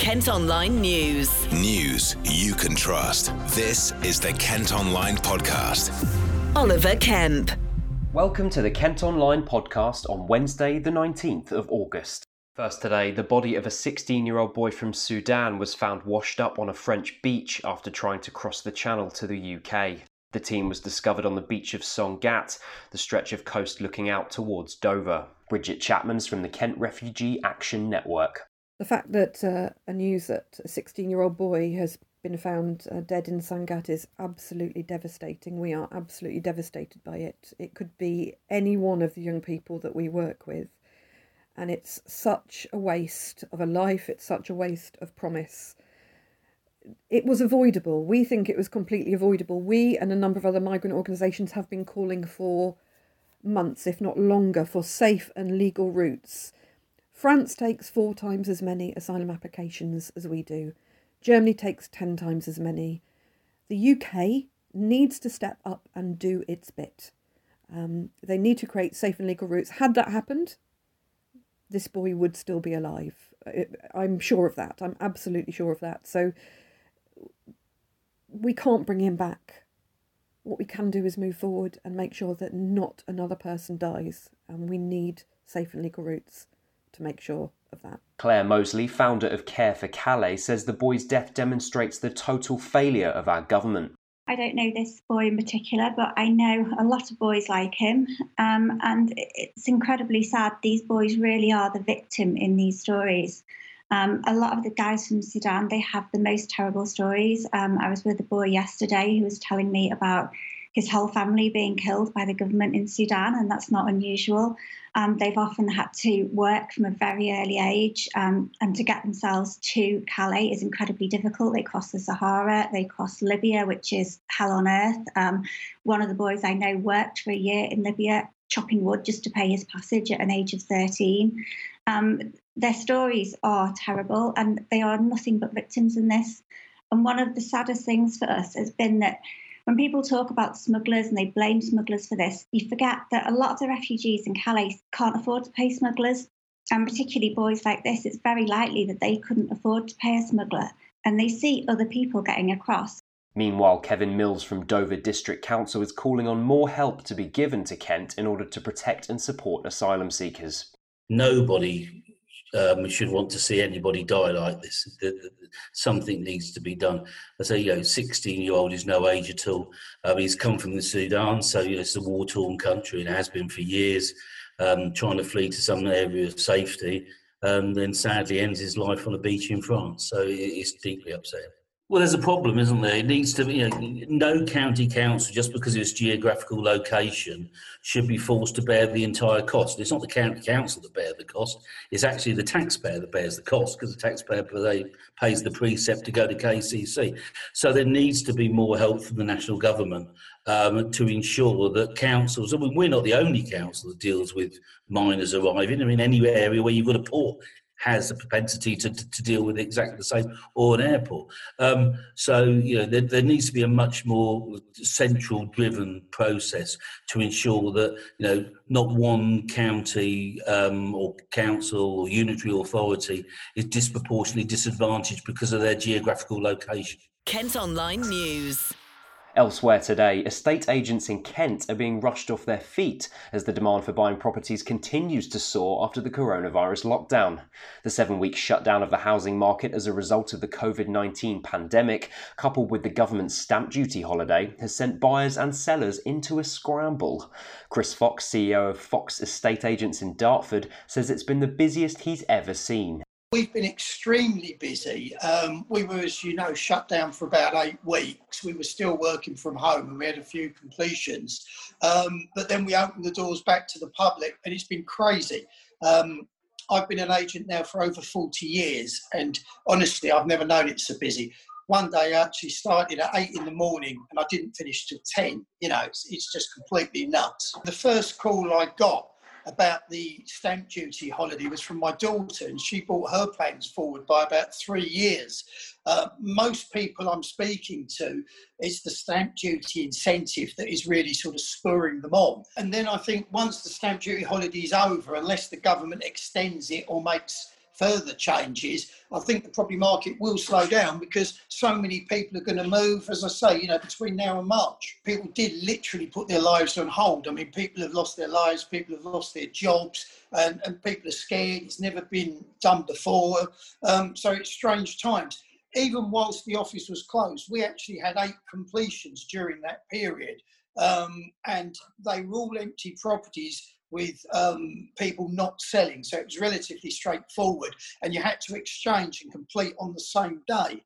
Kent Online News. News you can trust. This is the Kent Online Podcast. Oliver Kemp. Welcome to the Kent Online podcast on Wednesday, the 19th of August. First today, the body of a 16 year old boy from Sudan was found washed up on a French beach after trying to cross the channel to the UK. The team was discovered on the beach of Sangatte, the stretch of coast looking out towards Dover. Bridget Chapman's from the Kent Refugee Action Network. The fact that uh, a news that a 16 year old boy has been found uh, dead in Sangatte is absolutely devastating. We are absolutely devastated by it. It could be any one of the young people that we work with. And it's such a waste of a life, it's such a waste of promise it was avoidable. We think it was completely avoidable. We and a number of other migrant organisations have been calling for months, if not longer, for safe and legal routes. France takes four times as many asylum applications as we do. Germany takes 10 times as many. The UK needs to step up and do its bit. Um, they need to create safe and legal routes. Had that happened, this boy would still be alive. I'm sure of that. I'm absolutely sure of that. So we can't bring him back. What we can do is move forward and make sure that not another person dies. And we need safe and legal routes to make sure of that. Clare Moseley, founder of Care for Calais, says the boy's death demonstrates the total failure of our government. I don't know this boy in particular, but I know a lot of boys like him. Um, and it's incredibly sad. These boys really are the victim in these stories. Um, a lot of the guys from Sudan, they have the most terrible stories. Um, I was with a boy yesterday who was telling me about his whole family being killed by the government in Sudan, and that's not unusual. Um, they've often had to work from a very early age, um, and to get themselves to Calais is incredibly difficult. They cross the Sahara, they cross Libya, which is hell on earth. Um, one of the boys I know worked for a year in Libya chopping wood just to pay his passage at an age of 13. Um, their stories are terrible and they are nothing but victims in this. And one of the saddest things for us has been that when people talk about smugglers and they blame smugglers for this, you forget that a lot of the refugees in Calais can't afford to pay smugglers. And particularly boys like this, it's very likely that they couldn't afford to pay a smuggler. And they see other people getting across. Meanwhile, Kevin Mills from Dover District Council is calling on more help to be given to Kent in order to protect and support asylum seekers. Nobody um, we should want to see anybody die like this. Something needs to be done. I say, you know, 16 year old is no age at all. Um, he's come from the Sudan, so you know, it's a war torn country and has been for years, um, trying to flee to some area of safety. And then sadly ends his life on a beach in France. So it's deeply upsetting. Well, there's a problem, isn't there? It needs to be, you know, no county council, just because of its geographical location, should be forced to bear the entire cost. It's not the county council that bears the cost, it's actually the taxpayer that bears the cost because the taxpayer pays the precept to go to KCC. So there needs to be more help from the national government um, to ensure that councils, I mean, we're not the only council that deals with minors arriving. I mean, any area where you've got a port has a propensity to, to, to, deal with exactly the same, or an airport. Um, so, you know, there, there, needs to be a much more central driven process to ensure that, you know, not one county um, or council or unitary authority is disproportionately disadvantaged because of their geographical location. Kent Online News. Elsewhere today, estate agents in Kent are being rushed off their feet as the demand for buying properties continues to soar after the coronavirus lockdown. The seven week shutdown of the housing market as a result of the COVID 19 pandemic, coupled with the government's stamp duty holiday, has sent buyers and sellers into a scramble. Chris Fox, CEO of Fox Estate Agents in Dartford, says it's been the busiest he's ever seen. We've been extremely busy. Um, we were, as you know, shut down for about eight weeks. We were still working from home and we had a few completions. Um, but then we opened the doors back to the public and it's been crazy. Um, I've been an agent now for over 40 years and honestly, I've never known it so busy. One day I actually started at eight in the morning and I didn't finish till 10. You know, it's, it's just completely nuts. The first call I got about the stamp duty holiday was from my daughter, and she brought her plans forward by about three years. Uh, most people I'm speaking to, it's the stamp duty incentive that is really sort of spurring them on. And then I think once the stamp duty holiday is over, unless the government extends it or makes further changes, I think the property market will slow down because so many people are going to move. As I say, you know, between now and March, people did literally put their lives on hold. I mean, people have lost their lives, people have lost their jobs, and, and people are scared. It's never been done before. Um, so it's strange times. Even whilst the office was closed, we actually had eight completions during that period. Um, and they were all empty properties with um, people not selling. So it was relatively straightforward, and you had to exchange and complete on the same day,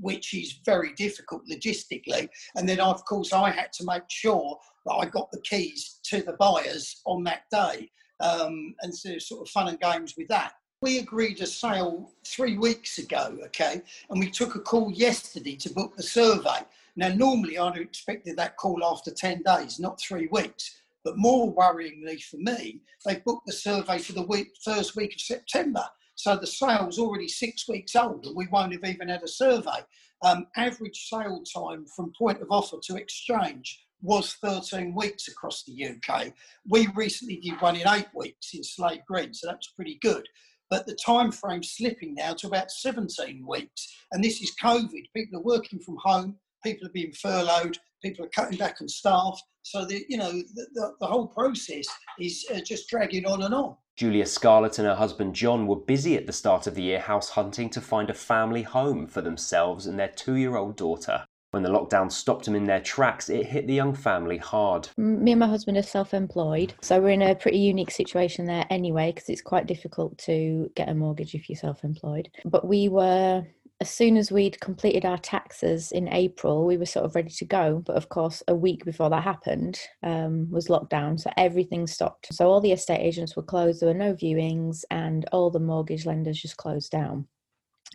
which is very difficult logistically. And then, of course, I had to make sure that I got the keys to the buyers on that day, um, and so sort of fun and games with that. We agreed a sale three weeks ago, okay, and we took a call yesterday to book the survey. Now, normally I'd have expected that call after 10 days, not three weeks. But more worryingly for me, they booked the survey for the week, first week of September. So the sale's already six weeks old and we won't have even had a survey. Um, average sale time from point of offer to exchange was 13 weeks across the UK. We recently did one in eight weeks in Slade Green, so that's pretty good. But the time frame's slipping now to about 17 weeks. And this is COVID. People are working from home, people are being furloughed, people are cutting back on staff. So the you know the, the, the whole process is uh, just dragging on and on. Julia Scarlett and her husband John were busy at the start of the year house hunting to find a family home for themselves and their two-year-old daughter. When the lockdown stopped them in their tracks, it hit the young family hard. Me and my husband are self employed, so we're in a pretty unique situation there anyway, because it's quite difficult to get a mortgage if you're self employed. But we were as soon as we'd completed our taxes in April, we were sort of ready to go. But of course, a week before that happened um, was lockdown, so everything stopped. So all the estate agents were closed. There were no viewings, and all the mortgage lenders just closed down,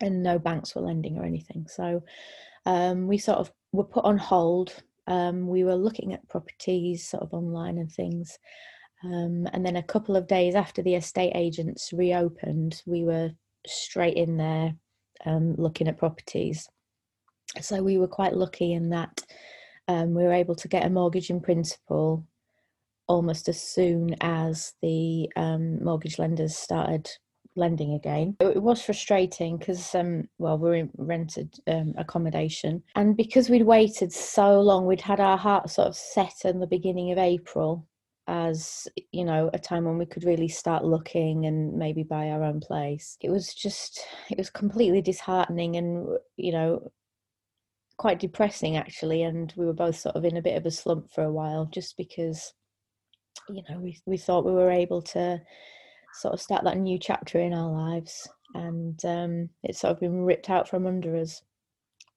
and no banks were lending or anything. So um, we sort of were put on hold. Um, we were looking at properties sort of online and things. Um, and then a couple of days after the estate agents reopened, we were straight in there um, looking at properties. So we were quite lucky in that um, we were able to get a mortgage in principle almost as soon as the um, mortgage lenders started lending again. It was frustrating because, um, well, we are in rented um, accommodation, and because we'd waited so long, we'd had our heart sort of set in the beginning of April as you know a time when we could really start looking and maybe buy our own place. It was just it was completely disheartening and you know quite depressing actually and we were both sort of in a bit of a slump for a while just because you know we we thought we were able to sort of start that new chapter in our lives and um, it's sort of been ripped out from under us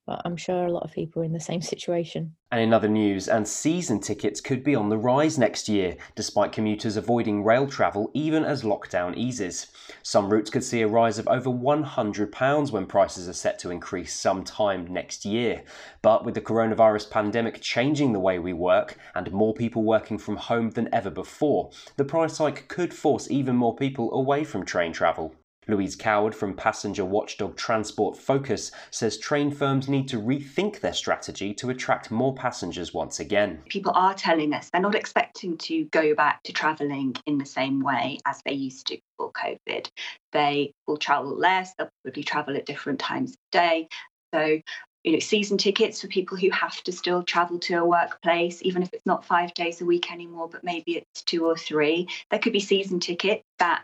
but I'm sure a lot of people are in the same situation. And in other news, and season tickets could be on the rise next year, despite commuters avoiding rail travel even as lockdown eases. Some routes could see a rise of over £100 when prices are set to increase sometime next year. But with the coronavirus pandemic changing the way we work and more people working from home than ever before, the price hike could force even more people away from train travel. Louise Coward from passenger watchdog Transport Focus says train firms need to rethink their strategy to attract more passengers once again. People are telling us they're not expecting to go back to travelling in the same way as they used to before COVID. They will travel less, they'll probably travel at different times of day. So you know, season tickets for people who have to still travel to a workplace, even if it's not five days a week anymore, but maybe it's two or three. There could be season tickets that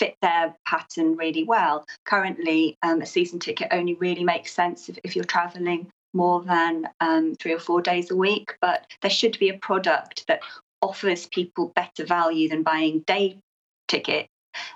fit their pattern really well. Currently, um, a season ticket only really makes sense if, if you're traveling more than um, three or four days a week, but there should be a product that offers people better value than buying day tickets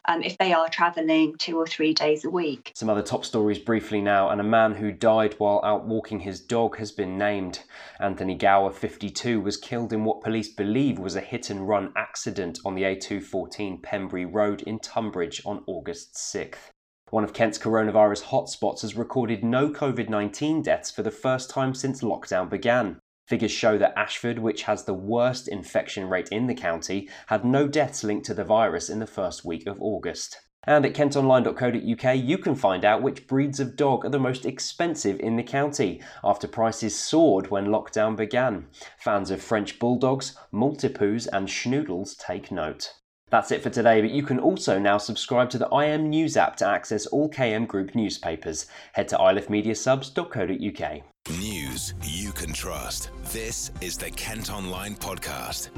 um, if they are travelling two or three days a week. Some other top stories briefly now, and a man who died while out walking his dog has been named. Anthony Gower, 52, was killed in what police believe was a hit and run accident on the A214 Pembury Road in Tunbridge on August 6th. One of Kent's coronavirus hotspots has recorded no COVID 19 deaths for the first time since lockdown began. Figures show that Ashford, which has the worst infection rate in the county, had no deaths linked to the virus in the first week of August. And at kentonline.co.uk, you can find out which breeds of dog are the most expensive in the county after prices soared when lockdown began. Fans of French bulldogs, Maltipoos, and schnoodles take note. That's it for today, but you can also now subscribe to the IM News app to access all KM Group newspapers. Head to ilifmediasubs.co.uk. News can trust. This is the Kent Online Podcast.